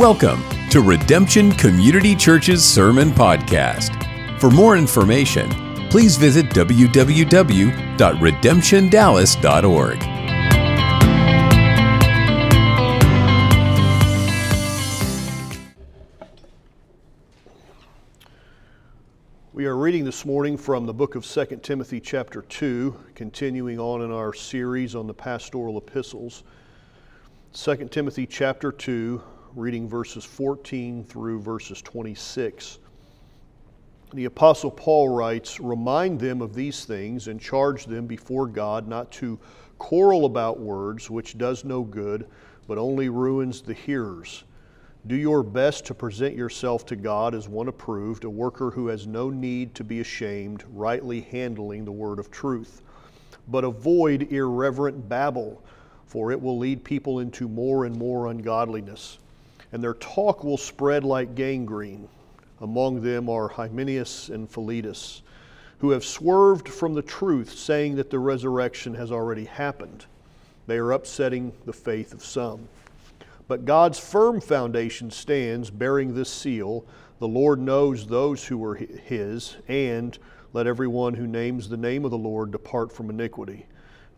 Welcome to Redemption Community Church's Sermon Podcast. For more information, please visit www.redemptiondallas.org. We are reading this morning from the book of 2 Timothy, chapter 2, continuing on in our series on the pastoral epistles. 2 Timothy, chapter 2, reading verses 14 through verses 26. The Apostle Paul writes, Remind them of these things and charge them before God not to quarrel about words, which does no good, but only ruins the hearers. Do your best to present yourself to God as one approved, a worker who has no need to be ashamed, rightly handling the word of truth. But avoid irreverent babble, for it will lead people into more and more ungodliness and their talk will spread like gangrene. Among them are Hymenaeus and Philetus, who have swerved from the truth, saying that the resurrection has already happened. They are upsetting the faith of some. But God's firm foundation stands, bearing this seal The Lord knows those who are his, and let everyone who names the name of the Lord depart from iniquity.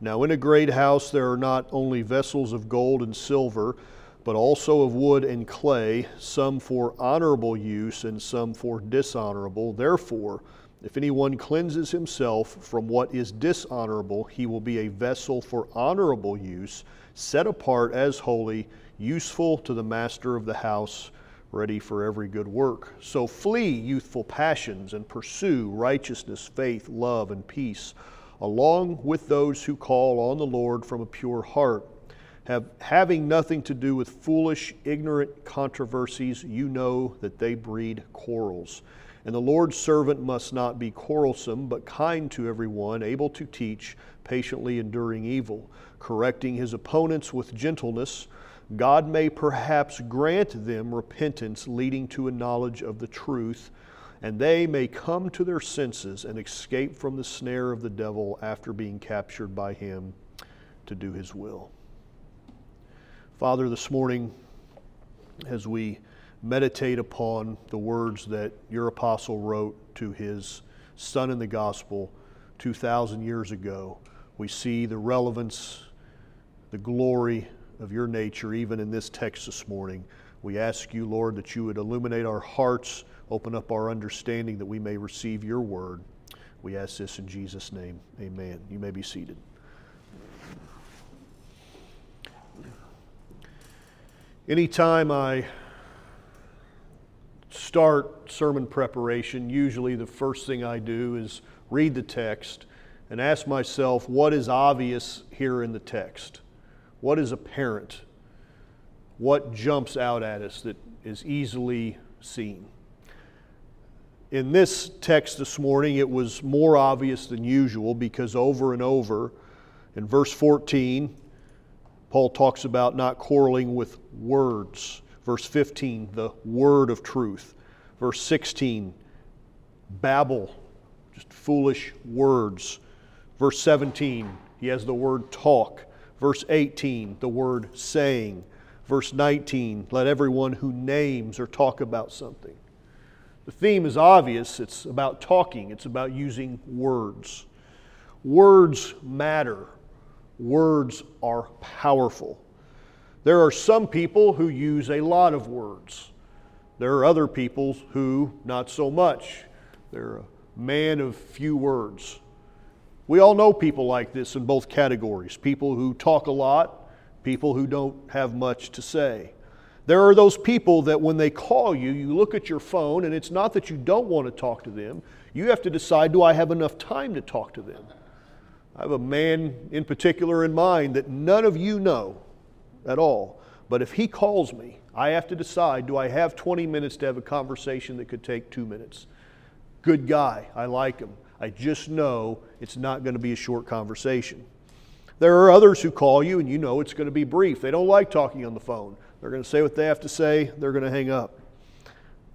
Now, in a great house there are not only vessels of gold and silver, but also of wood and clay, some for honorable use and some for dishonorable. Therefore, if anyone cleanses himself from what is dishonorable, he will be a vessel for honorable use, set apart as holy, useful to the master of the house, ready for every good work. So flee youthful passions and pursue righteousness, faith, love, and peace, along with those who call on the Lord from a pure heart have, having nothing to do with foolish, ignorant controversies, you know that they breed quarrels. And the Lord's servant must not be quarrelsome, but kind to everyone, able to teach, patiently enduring evil, correcting his opponents with gentleness. God may perhaps grant them repentance leading to a knowledge of the truth, and they may come to their senses and escape from the snare of the devil after being captured by him to do his will. Father, this morning, as we meditate upon the words that your apostle wrote to his son in the gospel 2,000 years ago, we see the relevance, the glory of your nature, even in this text this morning. We ask you, Lord, that you would illuminate our hearts, open up our understanding that we may receive your word. We ask this in Jesus' name. Amen. You may be seated. Anytime I start sermon preparation, usually the first thing I do is read the text and ask myself what is obvious here in the text? What is apparent? What jumps out at us that is easily seen? In this text this morning, it was more obvious than usual because over and over in verse 14, Paul talks about not quarreling with words. Verse 15, the word of truth. Verse 16, babble, just foolish words. Verse 17, he has the word talk. Verse 18, the word saying. Verse 19, let everyone who names or talk about something. The theme is obvious. It's about talking, it's about using words. Words matter words are powerful. There are some people who use a lot of words. There are other people who not so much. They're a man of few words. We all know people like this in both categories people who talk a lot, people who don't have much to say. There are those people that when they call you, you look at your phone, and it's not that you don't want to talk to them. You have to decide do I have enough time to talk to them? I have a man in particular in mind that none of you know at all. But if he calls me, I have to decide do I have 20 minutes to have a conversation that could take two minutes? Good guy. I like him. I just know it's not going to be a short conversation. There are others who call you and you know it's going to be brief. They don't like talking on the phone. They're going to say what they have to say, they're going to hang up.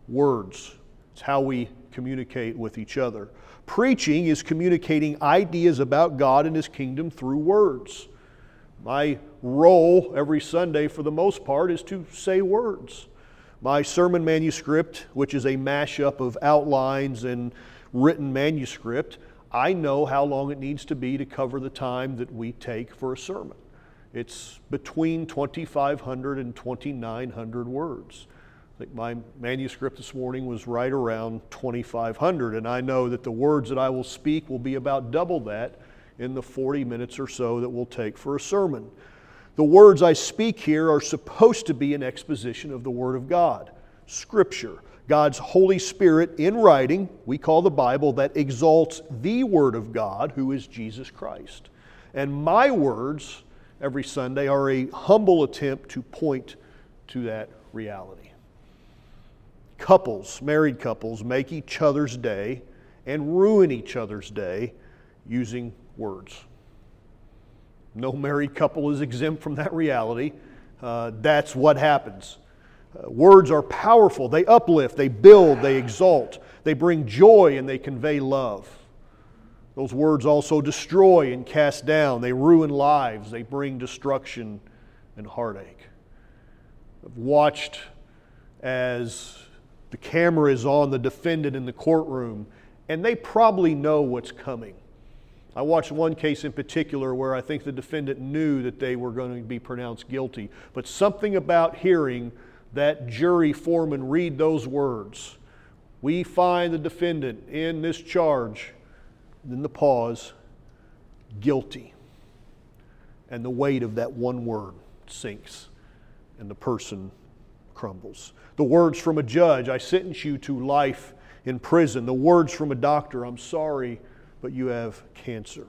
Words. It's how we communicate with each other. Preaching is communicating ideas about God and His kingdom through words. My role every Sunday, for the most part, is to say words. My sermon manuscript, which is a mashup of outlines and written manuscript, I know how long it needs to be to cover the time that we take for a sermon. It's between 2,500 and 2,900 words. I think my manuscript this morning was right around 2,500, and I know that the words that I will speak will be about double that in the 40 minutes or so that we'll take for a sermon. The words I speak here are supposed to be an exposition of the Word of God, Scripture. God's Holy Spirit in writing, we call the Bible, that exalts the Word of God, who is Jesus Christ. And my words every Sunday are a humble attempt to point to that reality. Couples, married couples, make each other's day and ruin each other's day using words. No married couple is exempt from that reality. Uh, that's what happens. Uh, words are powerful. They uplift, they build, they exalt, they bring joy, and they convey love. Those words also destroy and cast down. They ruin lives, they bring destruction and heartache. I've watched as the camera is on the defendant in the courtroom, and they probably know what's coming. I watched one case in particular where I think the defendant knew that they were going to be pronounced guilty, but something about hearing that jury foreman read those words We find the defendant in this charge, then the pause, guilty. And the weight of that one word sinks, and the person crumbles. The words from a judge, I sentence you to life in prison. The words from a doctor, I'm sorry but you have cancer.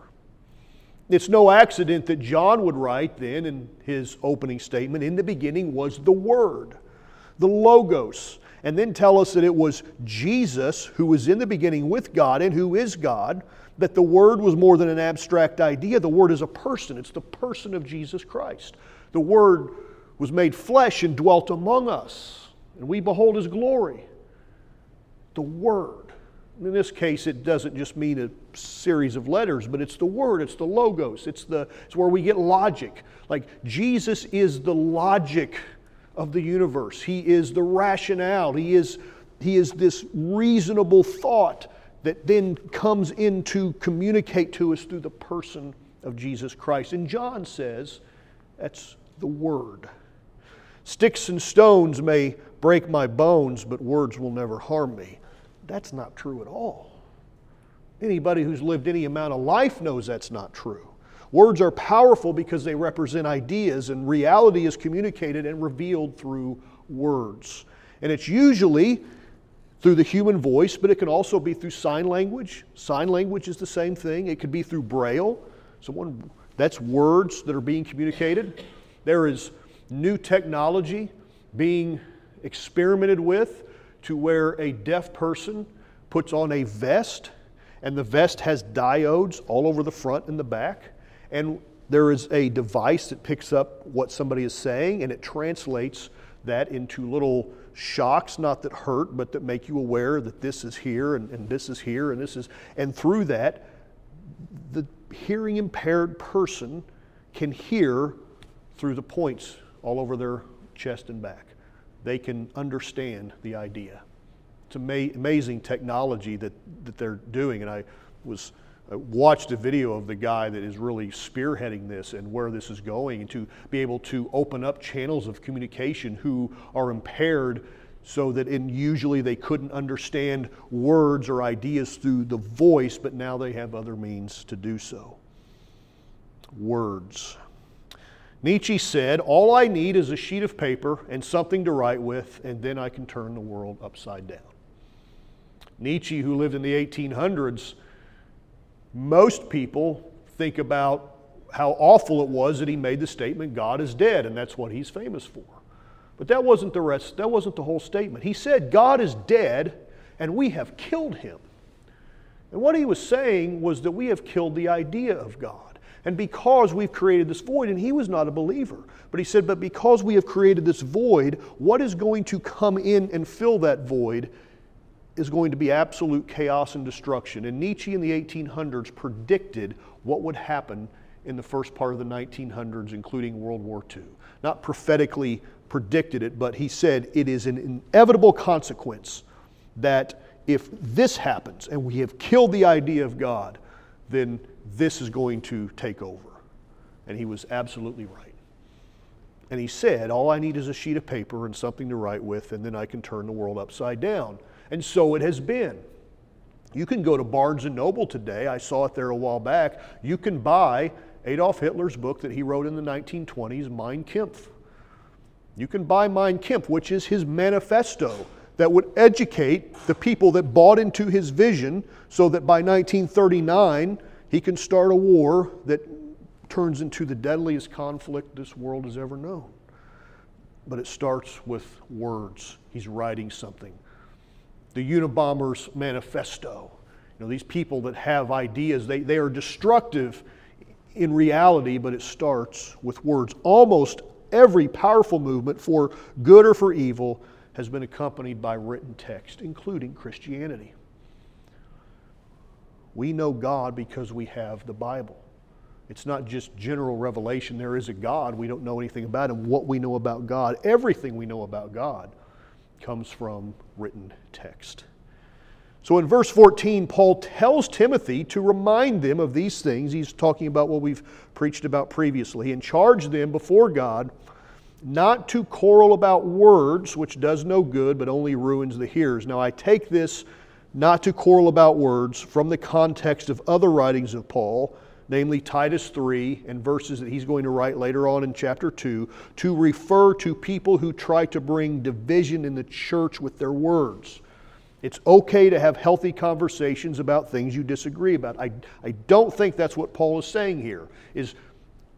It's no accident that John would write then in his opening statement in the beginning was the Word, the Logos, and then tell us that it was Jesus who was in the beginning with God and who is God, that the Word was more than an abstract idea. The Word is a person, it's the person of Jesus Christ. The Word was made flesh and dwelt among us, and we behold His glory. The Word. In this case, it doesn't just mean a series of letters, but it's the word, it's the logos, it's, the, it's where we get logic. Like Jesus is the logic of the universe, He is the rationale, He is, he is this reasonable thought that then comes in to communicate to us through the person of Jesus Christ. And John says that's the Word. Sticks and stones may break my bones, but words will never harm me. That's not true at all. Anybody who's lived any amount of life knows that's not true. Words are powerful because they represent ideas, and reality is communicated and revealed through words. And it's usually through the human voice, but it can also be through sign language. Sign language is the same thing. It could be through braille. Someone that's words that are being communicated. There is new technology being experimented with to where a deaf person puts on a vest, and the vest has diodes all over the front and the back, and there is a device that picks up what somebody is saying and it translates that into little shocks, not that hurt, but that make you aware that this is here and, and this is here and this is, and through that, the hearing impaired person can hear through the points all over their chest and back they can understand the idea. It's ama- amazing technology that, that they're doing. And I was I watched a video of the guy that is really spearheading this and where this is going, and to be able to open up channels of communication who are impaired so that in usually they couldn't understand words or ideas through the voice, but now they have other means to do so. Words. Nietzsche said, All I need is a sheet of paper and something to write with, and then I can turn the world upside down. Nietzsche, who lived in the 1800s, most people think about how awful it was that he made the statement, God is dead, and that's what he's famous for. But that wasn't the rest, that wasn't the whole statement. He said, God is dead, and we have killed him. And what he was saying was that we have killed the idea of God. And because we've created this void, and he was not a believer, but he said, but because we have created this void, what is going to come in and fill that void is going to be absolute chaos and destruction. And Nietzsche in the 1800s predicted what would happen in the first part of the 1900s, including World War II. Not prophetically predicted it, but he said it is an inevitable consequence that if this happens and we have killed the idea of God, then this is going to take over. And he was absolutely right. And he said, All I need is a sheet of paper and something to write with, and then I can turn the world upside down. And so it has been. You can go to Barnes and Noble today. I saw it there a while back. You can buy Adolf Hitler's book that he wrote in the 1920s, Mein Kampf. You can buy Mein Kampf, which is his manifesto that would educate the people that bought into his vision so that by 1939 he can start a war that turns into the deadliest conflict this world has ever known. But it starts with words. He's writing something. The Unabomber's manifesto. You know, these people that have ideas, they, they are destructive in reality, but it starts with words. Almost every powerful movement, for good or for evil, has been accompanied by written text, including Christianity. We know God because we have the Bible. It's not just general revelation. There is a God. We don't know anything about Him. What we know about God, everything we know about God, comes from written text. So in verse 14, Paul tells Timothy to remind them of these things. He's talking about what we've preached about previously and charge them before God not to quarrel about words, which does no good but only ruins the hearers. Now I take this not to quarrel about words from the context of other writings of Paul namely Titus 3 and verses that he's going to write later on in chapter 2, to refer to people who try to bring division in the church with their words. It's okay to have healthy conversations about things you disagree about. I, I don't think that's what Paul is saying here, is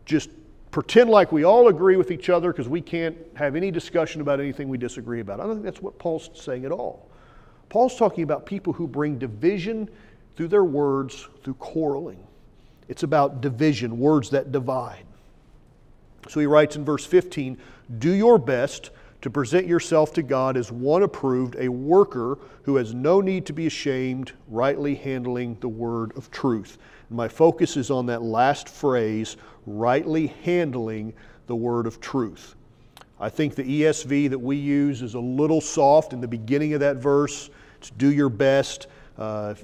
just pretend like we all agree with each other because we can't have any discussion about anything we disagree about. I don't think that's what Paul's saying at all. Paul's talking about people who bring division through their words, through quarreling. It's about division, words that divide. So he writes in verse 15 Do your best to present yourself to God as one approved, a worker who has no need to be ashamed, rightly handling the word of truth. And my focus is on that last phrase, rightly handling the word of truth. I think the ESV that we use is a little soft in the beginning of that verse. Do your best. Uh,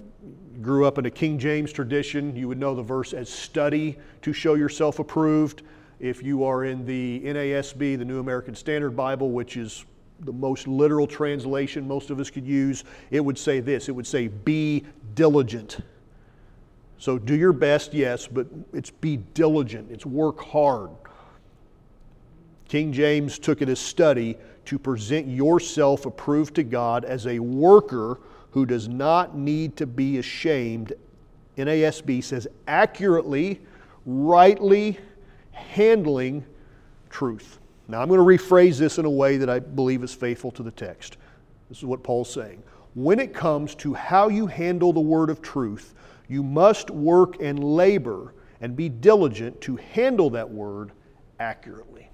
grew up in a King James tradition, you would know the verse as study to show yourself approved. If you are in the NASB, the New American Standard Bible, which is the most literal translation most of us could use, it would say this it would say, be diligent. So do your best, yes, but it's be diligent, it's work hard. King James took it as study to present yourself approved to God as a worker who does not need to be ashamed, NASB says, accurately, rightly handling truth. Now, I'm going to rephrase this in a way that I believe is faithful to the text. This is what Paul's saying. When it comes to how you handle the word of truth, you must work and labor and be diligent to handle that word accurately.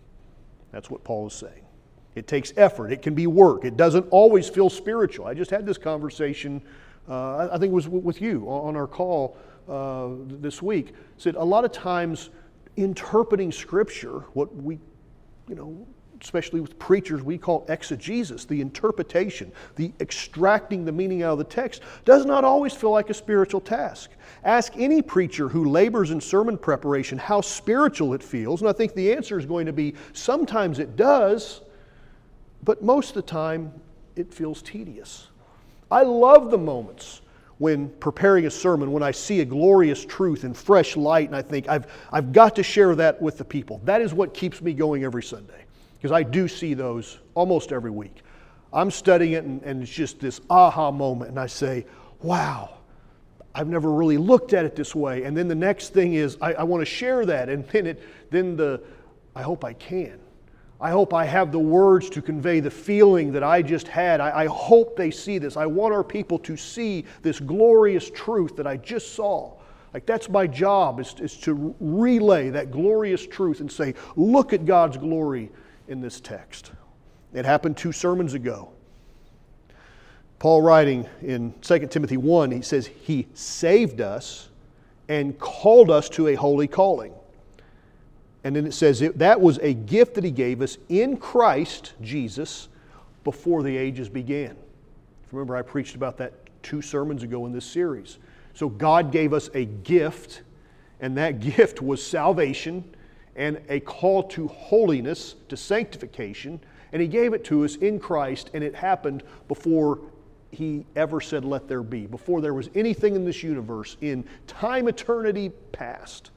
That's what Paul is saying. It takes effort. It can be work. It doesn't always feel spiritual. I just had this conversation, uh, I think it was with you on our call uh, this week. Said a lot of times interpreting Scripture, what we, you know, especially with preachers, we call exegesis, the interpretation, the extracting the meaning out of the text, does not always feel like a spiritual task. Ask any preacher who labors in sermon preparation how spiritual it feels, and I think the answer is going to be sometimes it does but most of the time, it feels tedious. I love the moments when preparing a sermon, when I see a glorious truth in fresh light, and I think, I've, I've got to share that with the people. That is what keeps me going every Sunday, because I do see those almost every week. I'm studying it, and, and it's just this aha moment, and I say, wow, I've never really looked at it this way. And then the next thing is, I, I want to share that, and then, it, then the, I hope I can. I hope I have the words to convey the feeling that I just had. I, I, hope they see this. I want our people to see this glorious truth that I just saw. Like that's my job is, is to relay that glorious truth and say, look at God's glory in this text. It happened two sermons ago. Paul writing in 2 Timothy 1, he says, He saved us and called us to a holy calling And then it says that was a gift that he gave us in Christ Jesus before the ages began. Remember, I preached about that two sermons ago in this series. So God gave us a gift, and that gift was salvation and a call to holiness, to sanctification. And He gave it to us in Christ, and it happened before He ever said, Let there be, before there was anything in this universe in time, eternity past.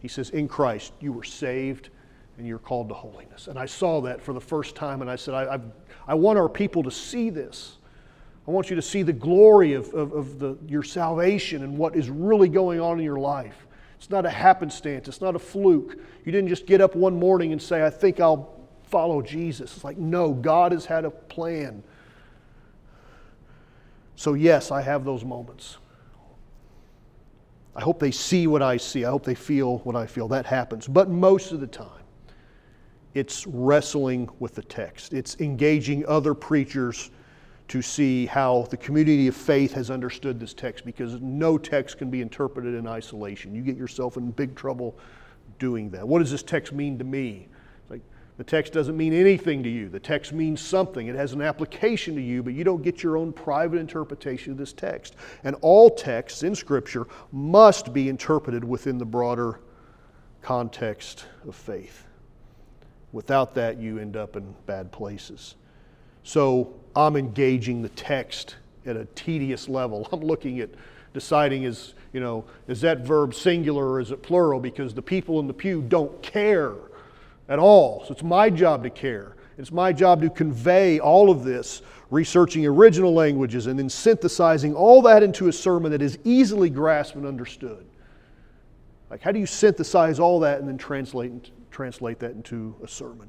He says, In Christ, you were saved and you're called to holiness. And I saw that for the first time, and I said, I, I, I want our people to see this. I want you to see the glory of, of, of the, your salvation and what is really going on in your life. It's not a happenstance, it's not a fluke. You didn't just get up one morning and say, I think I'll follow Jesus. It's like, no, God has had a plan. So, yes, I have those moments. I hope they see what I see. I hope they feel what I feel. That happens. But most of the time, it's wrestling with the text, it's engaging other preachers to see how the community of faith has understood this text because no text can be interpreted in isolation. You get yourself in big trouble doing that. What does this text mean to me? The text doesn't mean anything to you. The text means something. It has an application to you, but you don't get your own private interpretation of this text. And all texts in scripture must be interpreted within the broader context of faith. Without that, you end up in bad places. So I'm engaging the text at a tedious level. I'm looking at deciding is, you know, is that verb singular or is it plural? Because the people in the pew don't care at all. So it's my job to care. It's my job to convey all of this, researching original languages and then synthesizing all that into a sermon that is easily grasped and understood. Like, how do you synthesize all that and then translate, translate that into a sermon?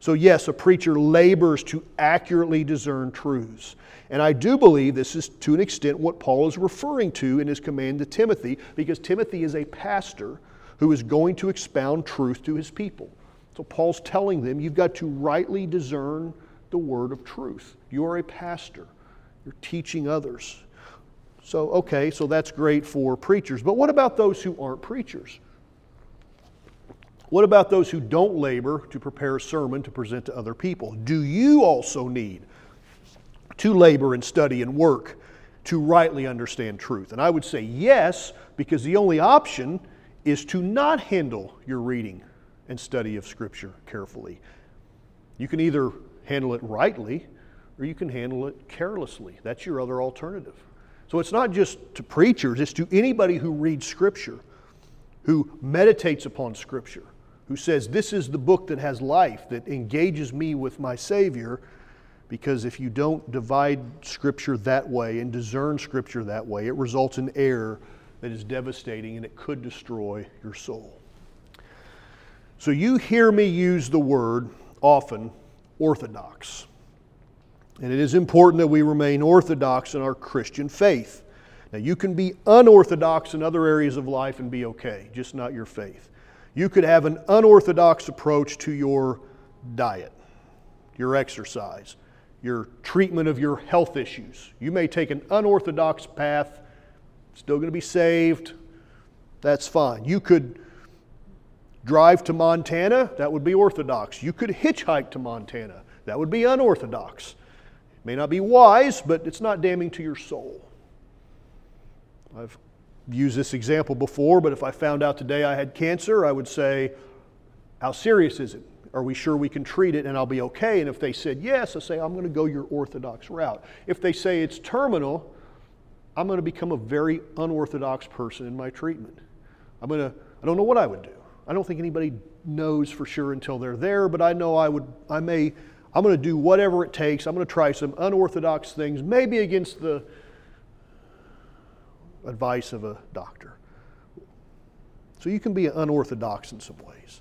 So, yes, a preacher labors to accurately discern truths. And I do believe this is to an extent what Paul is referring to in his command to Timothy, because Timothy is a pastor who is going to expound truth to his people. So, Paul's telling them you've got to rightly discern the word of truth. You are a pastor, you're teaching others. So, okay, so that's great for preachers. But what about those who aren't preachers? What about those who don't labor to prepare a sermon to present to other people? Do you also need to labor and study and work to rightly understand truth? And I would say yes, because the only option is to not handle your reading and study of Scripture carefully. You can either handle it rightly or you can handle it carelessly. That's your other alternative. So it's not just to preachers, it's to anybody who reads Scripture, who meditates upon Scripture who says, This is the book that has life, that engages me with my Savior. Because if you don't divide Scripture that way and discern Scripture that way, it results in error that is devastating and it could destroy your soul. So you hear me use the word often, orthodox. And it is important that we remain orthodox in our Christian faith. Now, you can be unorthodox in other areas of life and be okay, just not your faith. You could have an unorthodox approach to your diet, your exercise, your treatment of your health issues. You may take an unorthodox path, still going to be saved. That's fine. You could drive to Montana, that would be orthodox. You could hitchhike to Montana, that would be unorthodox. It may not be wise, but it's not damning to your soul. I've used this example before, but if I found out today I had cancer, I would say, How serious is it? Are we sure we can treat it and I'll be okay? And if they said yes, I say, I'm going to go your orthodox route. If they say it's terminal, I'm going to become a very unorthodox person in my treatment. I'm going to, I don't know what I would do. I don't think anybody knows for sure until they're there, but I know I would, I may, I'm going to do whatever it takes. I'm going to try some unorthodox things, maybe against the, advice of a doctor. So you can be unorthodox in some ways.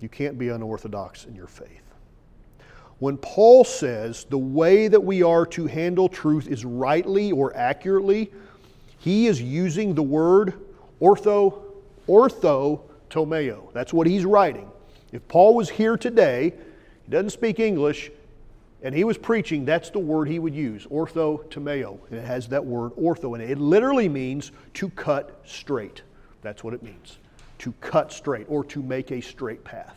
You can't be unorthodox in your faith. When Paul says the way that we are to handle truth is rightly or accurately, he is using the word ortho, ortho tomeo. That's what he's writing. If Paul was here today, he doesn't speak English, and he was preaching, that's the word he would use, ortho tomeo. And it has that word ortho in it. It literally means to cut straight. That's what it means. to cut straight or to make a straight path.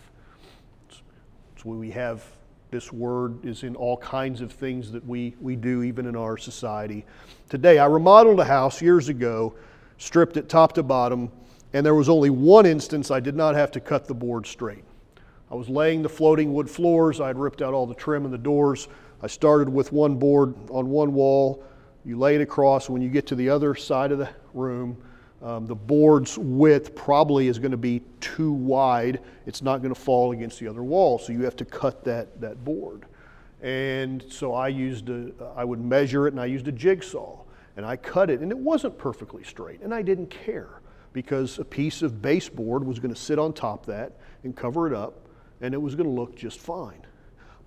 So we have this word is in all kinds of things that we, we do, even in our society. Today, I remodeled a house years ago, stripped it top to bottom, and there was only one instance I did not have to cut the board straight. I was laying the floating wood floors, I had ripped out all the trim and the doors. I started with one board on one wall. You lay it across. When you get to the other side of the room, um, the board's width probably is going to be too wide. It's not going to fall against the other wall, so you have to cut that, that board. And so I used a, I would measure it and I used a jigsaw and I cut it and it wasn't perfectly straight and I didn't care because a piece of baseboard was going to sit on top of that and cover it up and it was going to look just fine.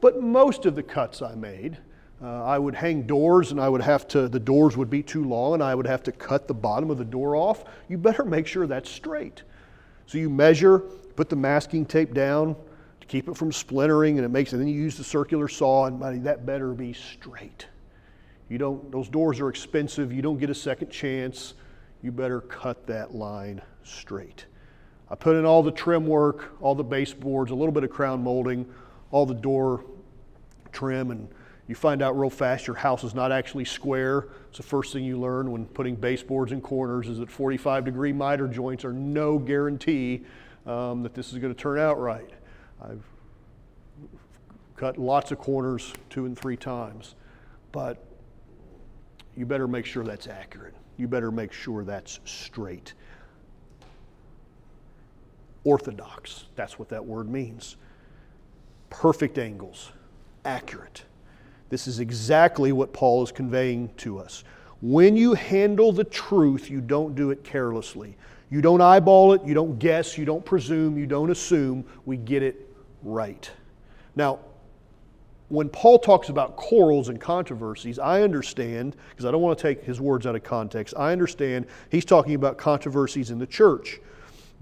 But most of the cuts I made, uh, I would hang doors and I would have to, the doors would be too long and I would have to cut the bottom of the door off. You better make sure that's straight. So you measure, put the masking tape down to keep it from splintering and it makes and then you use the circular saw and buddy, that better be straight. You don't, those doors are expensive. You don't get a second chance. You better cut that line straight. I put in all the trim work, all the baseboards, a little bit of crown molding, all the door trim, and you find out real fast your house is not actually square. It's the first thing you learn when putting baseboards in corners is that 45 degree miter joints are no guarantee um, that this is going to turn out right. I've cut lots of corners two and three times, but you better make sure that's accurate. You better make sure that's straight. Orthodox, that's what that word means perfect angles, accurate. This is exactly what Paul is conveying to us. When you handle the truth, you don't do it carelessly. You don't eyeball it, you don't guess, you don't presume, you don't assume. We get it right. Now, when Paul talks about quarrels and controversies, I understand, because I don't want to take his words out of context, I understand he's talking about controversies in the church.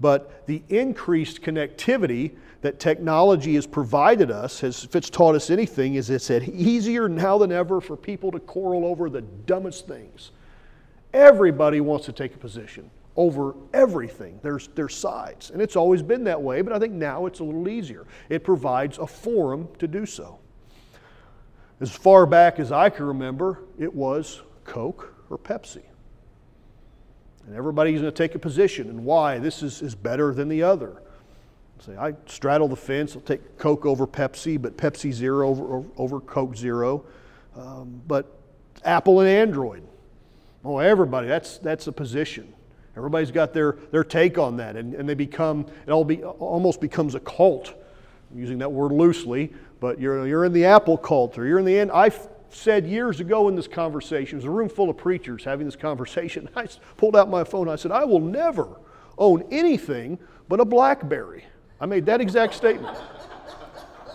But the increased connectivity that technology has provided us, has, if it's taught us anything, is it's easier now than ever for people to quarrel over the dumbest things. Everybody wants to take a position over everything. There's, there's sides. And it's always been that way, but I think now it's a little easier. It provides a forum to do so. As far back as I can remember, it was Coke or Pepsi. And everybody's going to take a position and why this is, is better than the other. Say, I straddle the fence, I'll take Coke over Pepsi, but Pepsi Zero over, over Coke Zero. Um, but Apple and Android. Oh, everybody, that's, that's a position. Everybody's got their, their take on that, and, and they become, it all be, almost becomes a cult. I'm using that word loosely, but you're, you're in the Apple culture. you're in the, end. I said years ago in this conversation, it was a room full of preachers having this conversation. I pulled out my phone, I said, I will never own anything but a Blackberry. I made that exact statement.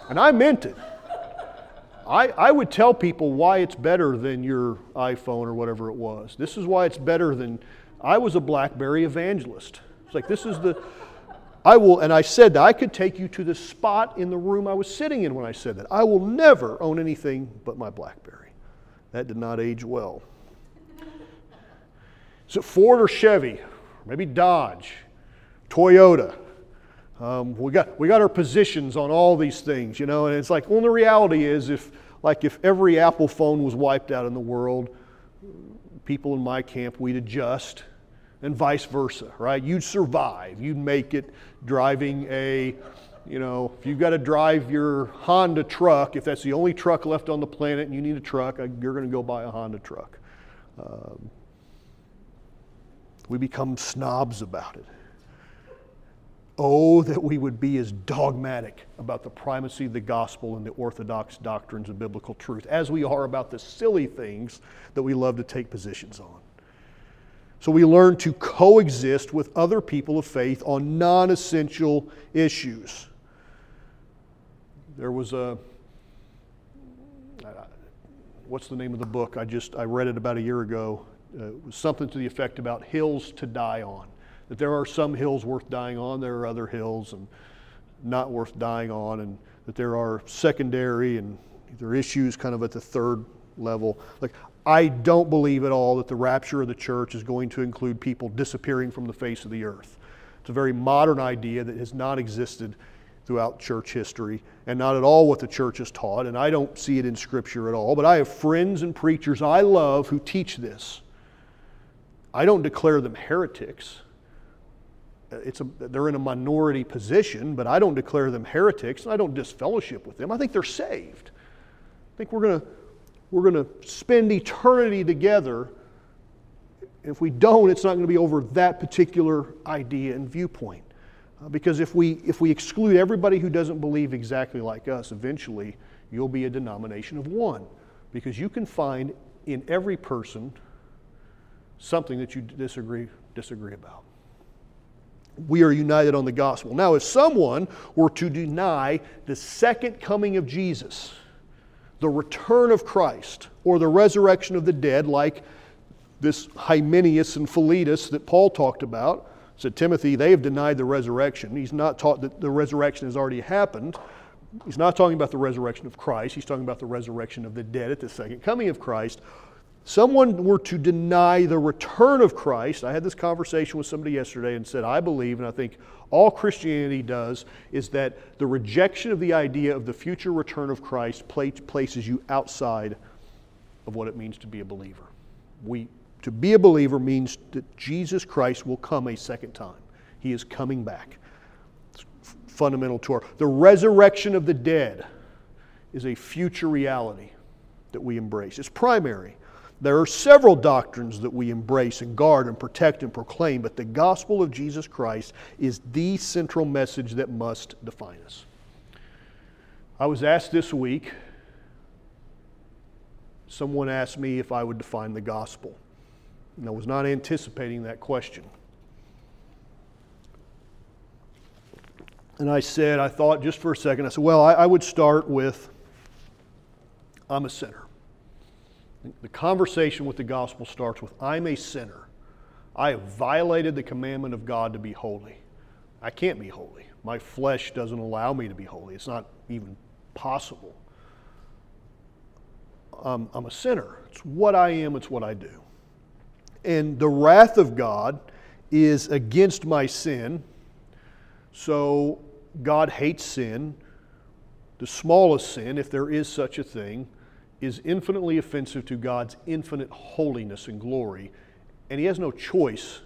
And I meant it. I, I would tell people why it's better than your iPhone or whatever it was. This is why it's better than. I was a Blackberry evangelist. It's like, this is the. I will, and I said that I could take you to the spot in the room I was sitting in when I said that. I will never own anything but my Blackberry. That did not age well. Is it Ford or Chevy? Maybe Dodge, Toyota. Um, we, got, we got our positions on all these things, you know, and it's like, well, the reality is if, like, if every Apple phone was wiped out in the world, people in my camp, we'd adjust, and vice versa, right? You'd survive. You'd make it driving a, you know, if you've got to drive your Honda truck, if that's the only truck left on the planet and you need a truck, uh, you're going to go buy a Honda truck. Um, we become snobs about it. Oh, that we would be as dogmatic about the primacy of the gospel and the orthodox doctrines of biblical truth as we are about the silly things that we love to take positions on. So we learn to coexist with other people of faith on non essential issues. There was a what's the name of the book? I just I read it about a year ago. Uh, it was something to the effect about hills to die on that there are some hills worth dying on, there are other hills and not worth dying on, and that there are secondary and there are issues kind of at the third level. Like, I don't believe at all that the rapture of the church is going to include people disappearing from the face of the earth. It's a very modern idea that has not existed throughout church history and not at all what the church has taught, and I don't see it in Scripture at all. But I have friends and preachers I love who teach this. I don't declare them heretics. Uh, it's a, they're in a minority position, but I don't declare them heretics, and I don't disfellowship with them. I think they're saved. I think we're going to we're going to spend eternity together. If we don't, it's not going to be over that particular idea and viewpoint. Uh, because if we, if we exclude everybody who doesn't believe exactly like us, eventually you'll be a denomination of one. Because you can find in every person something that you disagree, disagree about. We are united on the gospel. Now, if someone were to deny the second coming of Jesus, the return of Christ, or the resurrection of the dead, like this Hymenaeus and Philetus that Paul talked about, said, Timothy, they have denied the resurrection. He's not taught that the resurrection has already happened. He's not talking about the resurrection of Christ. He's talking about the resurrection of the dead at the second coming of Christ. Someone were to deny the return of Christ. I had this conversation with somebody yesterday and said, I believe, and I think all Christianity does, is that the rejection of the idea of the future return of Christ places you outside of what it means to be a believer. We to be a believer means that Jesus Christ will come a second time. He is coming back. It's fundamental to our. The resurrection of the dead is a future reality that we embrace. It's primary. There are several doctrines that we embrace and guard and protect and proclaim, but the gospel of Jesus Christ is the central message that must define us. I was asked this week, someone asked me if I would define the gospel. And I was not anticipating that question. And I said, I thought just for a second, I said, well, I, I would start with I'm a sinner. The conversation with the gospel starts with I'm a sinner. I have violated the commandment of God to be holy. I can't be holy. My flesh doesn't allow me to be holy. It's not even possible. Um, I'm a sinner. It's what I am, it's what I do and the wrath of God is against my sin. So God hates sin. The smallest sin, if there is such a thing, is infinitely offensive to God's infinite holiness and glory. And He has no choice,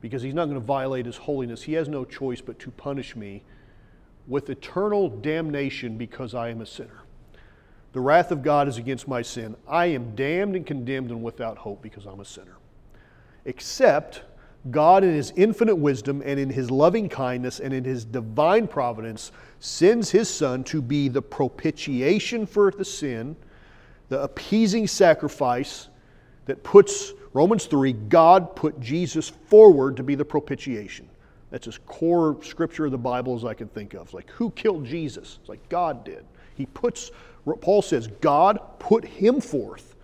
because He's not going to violate His holiness, He has no choice but to punish me with eternal damnation because I am a sinner. The wrath of God is against my sin. I am damned and condemned and without hope because I'm a sinner except God, in His infinite wisdom and in His loving kindness and in His divine providence, sends His Son to be the propitiation for the sin, the appeasing sacrifice that puts, Romans 3, God put Jesus forward to be the propitiation. That's as core scripture of the Bible as I can think of. It's like, who killed Jesus? It's like, God did. He puts, Paul says, God put him forth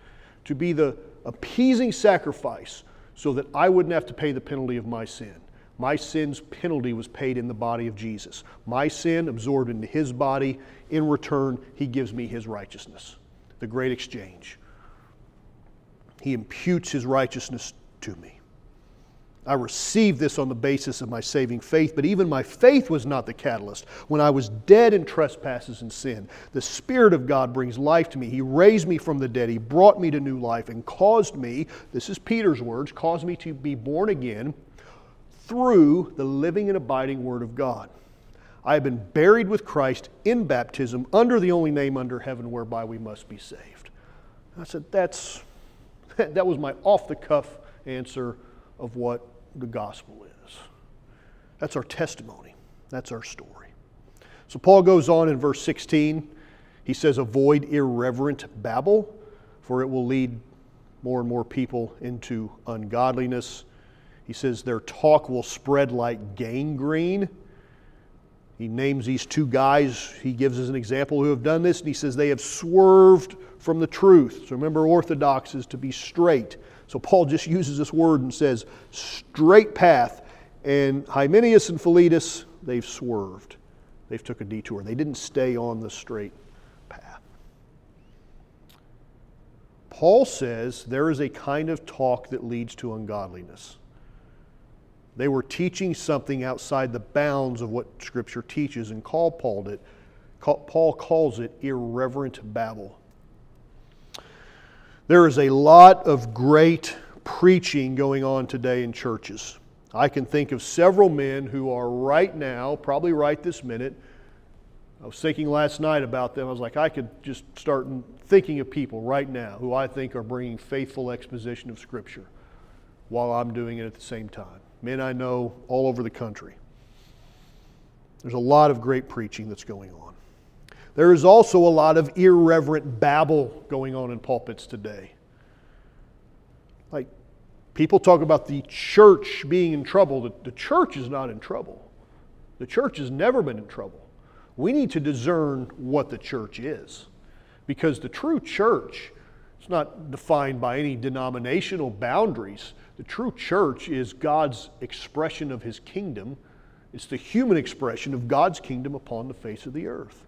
to be the appeasing sacrifice so that I wouldn't have to pay the penalty of my sin. My sin's penalty was paid in the body of Jesus. My sin absorbed into his body. In return, he gives me his righteousness. The great exchange. He imputes his righteousness to me. I received this on the basis of my saving faith, but even my faith was not the catalyst. When I was dead in trespasses and sin, the Spirit of God brings life to me. He raised me from the dead. He brought me to new life and caused me, this is Peter's words, caused me to be born again through the living and abiding Word of God. I have been buried with Christ in baptism under the only name under heaven whereby we must be saved. I said, that's, that was my off the cuff answer of what the gospel is. That's our testimony, that's our story. So Paul goes on in verse 16. He says, Avoid irreverent babble, for it will lead more and more people into ungodliness. He says, Their talk will spread like gangrene. He names these two guys, he gives as an example, who have done this, and he says they have swerved from the truth. So remember, orthodox is to be straight. So Paul just uses this word and says, straight path. And Hymenaeus and Philetus, they've swerved. They've took a detour. They didn't stay on the straight path. Paul says there is a kind of talk that leads to ungodliness. They were teaching something outside the bounds of what Scripture teaches, and Paul called it, Paul calls it irreverent babble. There is a lot of great preaching going on today in churches. I can think of several men who are right now, probably right this minute. I was thinking last night about them. I was like, I could just start thinking of people right now who I think are bringing faithful exposition of Scripture while I'm doing it at the same time. Men I know all over the country. There's a lot of great preaching that's going on. There is also a lot of irreverent babble going on in pulpits today. Like, people talk about the church being in trouble. The, the church is not in trouble. The church has never been in trouble. We need to discern what the church is. Because the true church is not defined by any denominational boundaries. The true church is God's expression of his kingdom. It's the human expression of God's kingdom upon the face of the earth.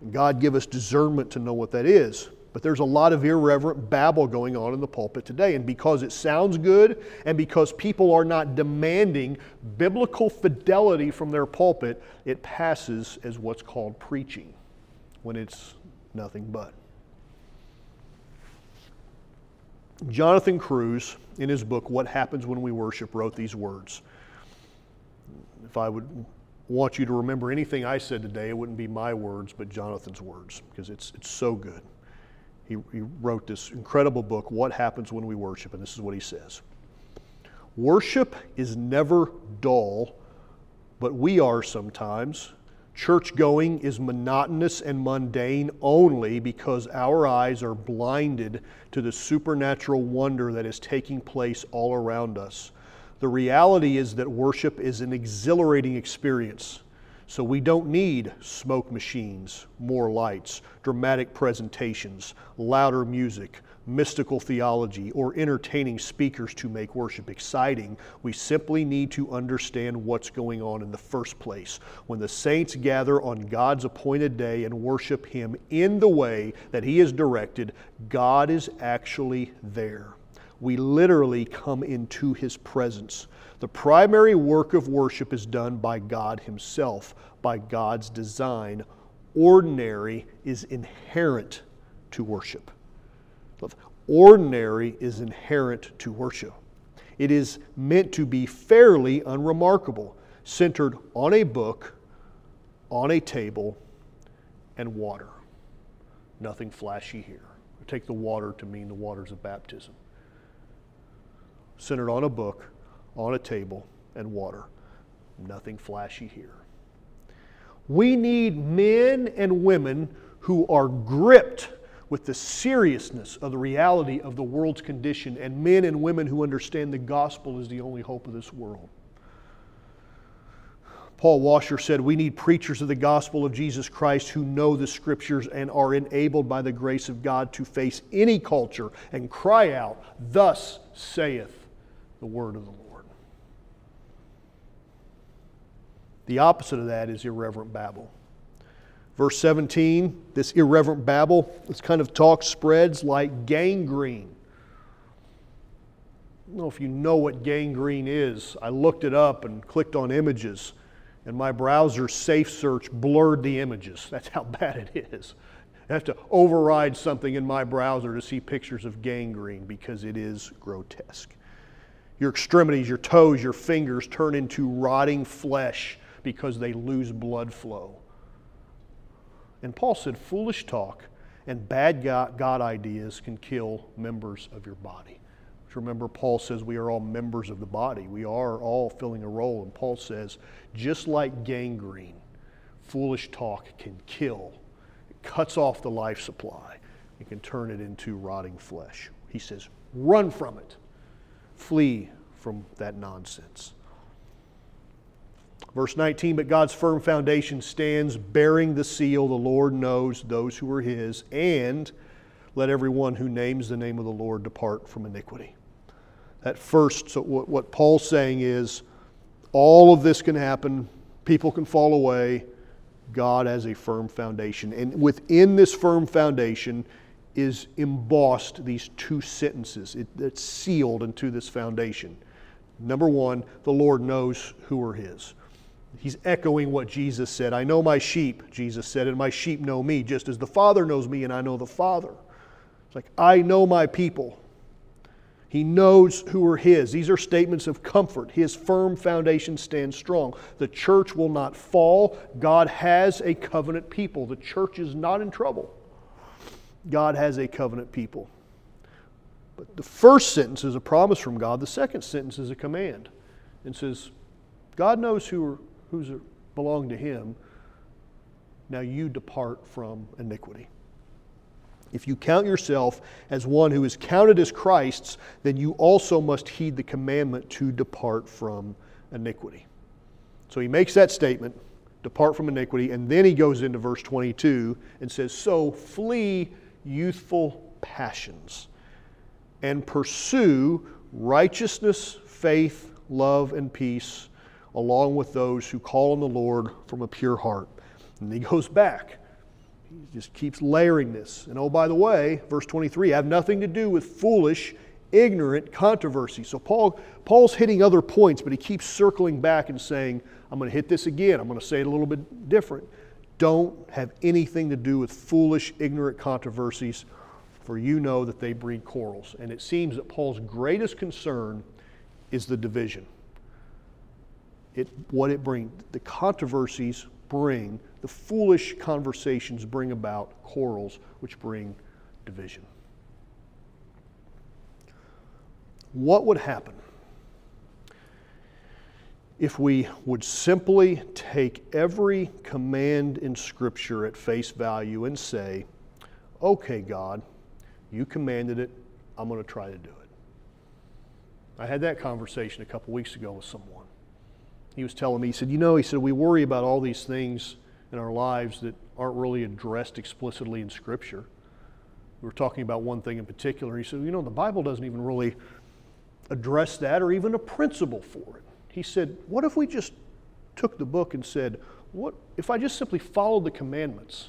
And God give us discernment to know what that is. But there's a lot of irreverent babble going on in the pulpit today. And because it sounds good and because people are not demanding biblical fidelity from their pulpit, it passes as what's called preaching when it's nothing but. Jonathan Cruse, in his book, What Happens When We Worship, wrote these words. If I would want you to remember anything I said today, it wouldn't be my words, but Jonathan's words, because it's, it's so good. He, he wrote this incredible book, What Happens When We Worship, and this is what he says Worship is never dull, but we are sometimes. Church going is monotonous and mundane only because our eyes are blinded to the supernatural wonder that is taking place all around us. The reality is that worship is an exhilarating experience. So we don't need smoke machines, more lights, dramatic presentations, louder music, mystical theology, or entertaining speakers to make worship exciting. We simply need to understand what's going on in the first place. When the saints gather on God's appointed day and worship Him in the way that He has directed, God is actually there. We literally come into His presence. The primary work of worship is done by God Himself, by God's design. Ordinary is inherent to worship. Ordinary is inherent to worship. It is meant to be fairly unremarkable, centered on a book, on a table, and water. Nothing flashy here. take the water to mean the waters of baptism. Centered on a book, on a table, and water. Nothing flashy here. We need men and women who are gripped with the seriousness of the reality of the world's condition and men and women who understand the gospel is the only hope of this world. Paul Washer said, We need preachers of the gospel of Jesus Christ who know the scriptures and are enabled by the grace of God to face any culture and cry out, Thus saith the word of the Lord. The opposite of that is irreverent babble. Verse 17, this irreverent babble, this kind of talk spreads like gangrene. I don't know if you know what gangrene is. I looked it up and clicked on images, and my browser safe search blurred the images. That's how bad it is. I have to override something in my browser to see pictures of gangrene because it is grotesque. Your extremities, your toes, your fingers turn into rotting flesh because they lose blood flow. And Paul said, foolish talk and bad God ideas can kill members of your body. Which remember, Paul says we are all members of the body. We are all filling a role. And Paul says, just like gangrene, foolish talk can kill. It cuts off the life supply. It can turn it into rotting flesh. He says, run from it. Flee from that nonsense. Verse 19, but God's firm foundation stands bearing the seal. The Lord knows those who are his, and let everyone who names the name of the Lord depart from iniquity. That first, so what, what Paul's saying is all of this can happen, people can fall away. God has a firm foundation. And within this firm foundation is embossed these two sentences. It, it's sealed into this foundation. Number one, the Lord knows who are His. He's echoing what Jesus said. I know my sheep, Jesus said, and my sheep know me, just as the Father knows me and I know the Father. It's like, I know my people. He knows who are His. These are statements of comfort. His firm foundation stands strong. The church will not fall. God has a covenant people. The church is not in trouble. God has a covenant people. But the first sentence is a promise from God, the second sentence is a command. and says, God knows who are, who's belong to Him. Now you depart from iniquity. If you count yourself as one who is counted as Christ's, then you also must heed the commandment to depart from iniquity. So he makes that statement, depart from iniquity, and then he goes into verse 22 and says, So flee youthful passions and pursue righteousness, faith, love, and peace, along with those who call on the Lord from a pure heart. And he goes back he just keeps layering this. And oh, by the way, verse 23 have nothing to do with foolish, ignorant controversy. So Paul, Paul's hitting other points, but he keeps circling back and saying, I'm going to hit this again. I'm going to say it a little bit different. Don't have anything to do with foolish, ignorant controversies, for you know that they breed quarrels. And it seems that Paul's greatest concern is the division. It, what it brings, the controversies bring, the foolish conversations bring about quarrels, which bring division. What would happen if we would simply take every command in Scripture at face value and say, okay, God, you commanded it, I'm going to try to do it? I had that conversation a couple weeks ago with someone he was telling me, he said, You know, he said, we worry about all these things in our lives that aren't really addressed explicitly in Scripture. We were talking about one thing in particular. He said, You know, the Bible doesn't even really address that or even a principle for it. He said, What if we just took the book and said, What if I just simply followed the commandments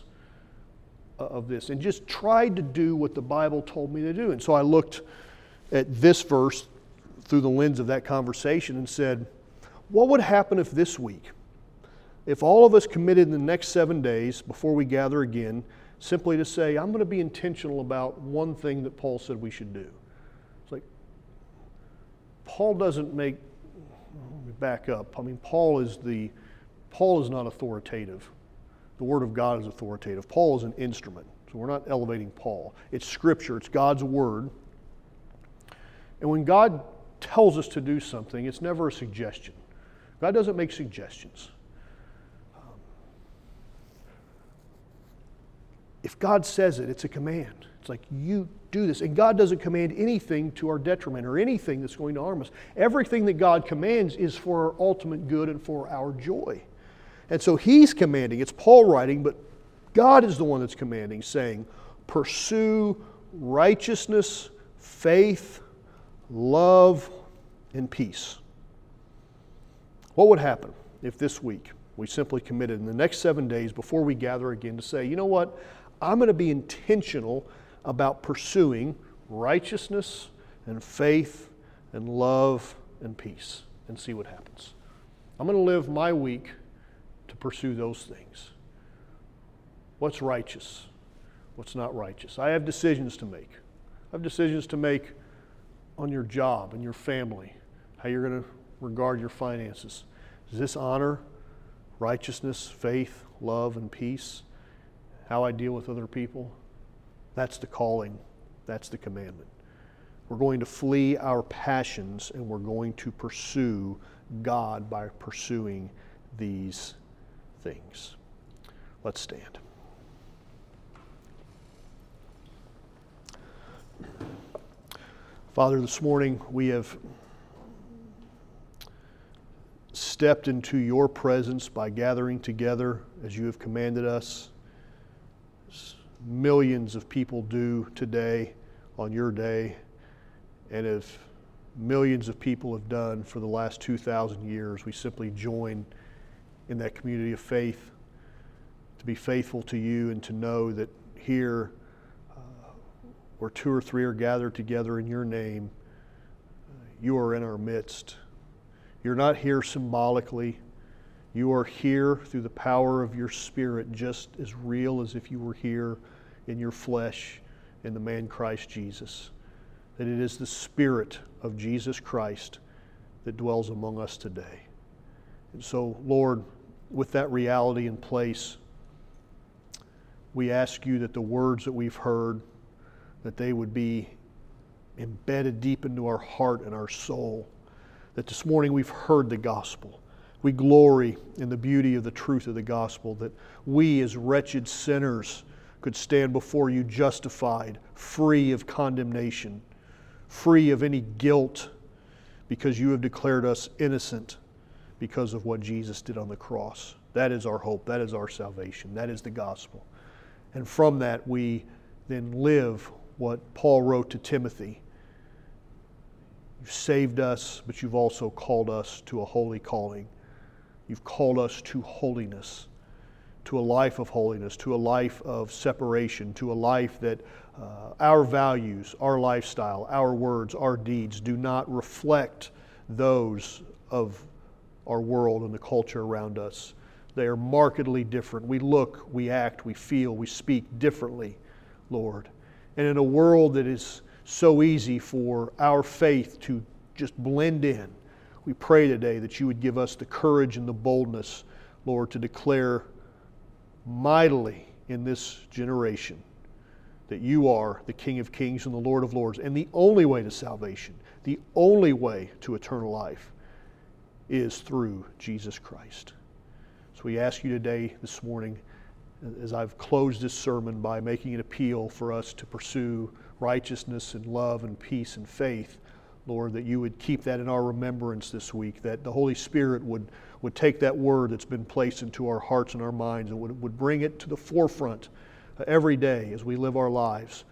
uh, of this and just tried to do what the Bible told me to do? And so I looked at this verse through the lens of that conversation and said, what would happen if this week, if all of us committed in the next seven days before we gather again, simply to say, I'm going to be intentional about one thing that Paul said we should do? It's like, Paul doesn't make, let me back up. I mean, Paul is the, Paul is not authoritative. The Word of God is authoritative. Paul is an instrument. So we're not elevating Paul. It's Scripture, it's God's Word. And when God tells us to do something, it's never a suggestion. God doesn't make suggestions. Um, if God says it, it's a command. It's like, you do this. And God doesn't command anything to our detriment or anything that's going to harm us. Everything that God commands is for our ultimate good and for our joy. And so He's commanding. It's Paul writing, but God is the one that's commanding, saying, pursue righteousness, faith, love, and peace. What would happen if this week we simply committed in the next seven days before we gather again to say, you know what? I'm going to be intentional about pursuing righteousness and faith and love and peace and see what happens. I'm going to live my week to pursue those things. What's righteous? What's not righteous? I have decisions to make. I have decisions to make on your job and your family, how you're going to regard your finances? Does this honor righteousness, faith, love, and peace? How I deal with other people? That's the calling, that's the commandment. We're going to flee our passions and we're going to pursue God by pursuing these things. Let's stand. Father, this morning we have stepped into your presence by gathering together as you have commanded us. Millions of people do today on your day, and if millions of people have done for the last 2,000 years, we simply join in that community of faith to be faithful to you and to know that here, uh, where two or three are gathered together in your name, you are in our midst You're not here symbolically. You are here through the power of your Spirit, just as real as if you were here in your flesh in the man Christ Jesus. That it is the Spirit of Jesus Christ that dwells among us today. And so, Lord, with that reality in place, we ask you that the words that we've heard, that they would be embedded deep into our heart and our soul. That this morning we've heard the gospel. We glory in the beauty of the truth of the gospel, that we as wretched sinners could stand before you justified, free of condemnation, free of any guilt, because you have declared us innocent because of what Jesus did on the cross. That is our hope. That is our salvation. That is the gospel. And from that, we then live what Paul wrote to Timothy. You've saved us, but you've also called us to a holy calling. You've called us to holiness, to a life of holiness, to a life of separation, to a life that uh, our values, our lifestyle, our words, our deeds do not reflect those of our world and the culture around us. They are markedly different. We look, we act, we feel, we speak differently, Lord. And in a world that is so easy for our faith to just blend in, we pray today that you would give us the courage and the boldness, Lord, to declare mightily in this generation that you are the King of Kings and the Lord of Lords, and the only way to salvation, the only way to eternal life is through Jesus Christ. So we ask you today, this morning, as I've closed this sermon by making an appeal for us to pursue righteousness and love and peace and faith, Lord, that you would keep that in our remembrance this week, that the Holy Spirit would, would take that word that's been placed into our hearts and our minds and would, would bring it to the forefront uh, every day as we live our lives,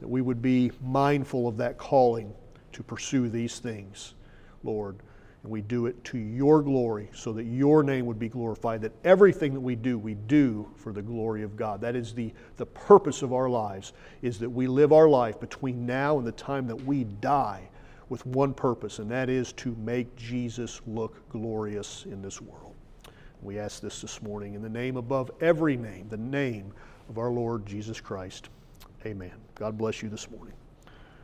that we would be mindful of that calling to pursue these things, Lord. And we do it to your glory so that your name would be glorified, that everything that we do, we do for the glory of God. That is the, the purpose of our lives, is that we live our life between now and the time that we die with one purpose, and that is to make Jesus look glorious in this world. We ask this this morning in the name above every name, the name of our Lord Jesus Christ. Amen. God bless you this morning.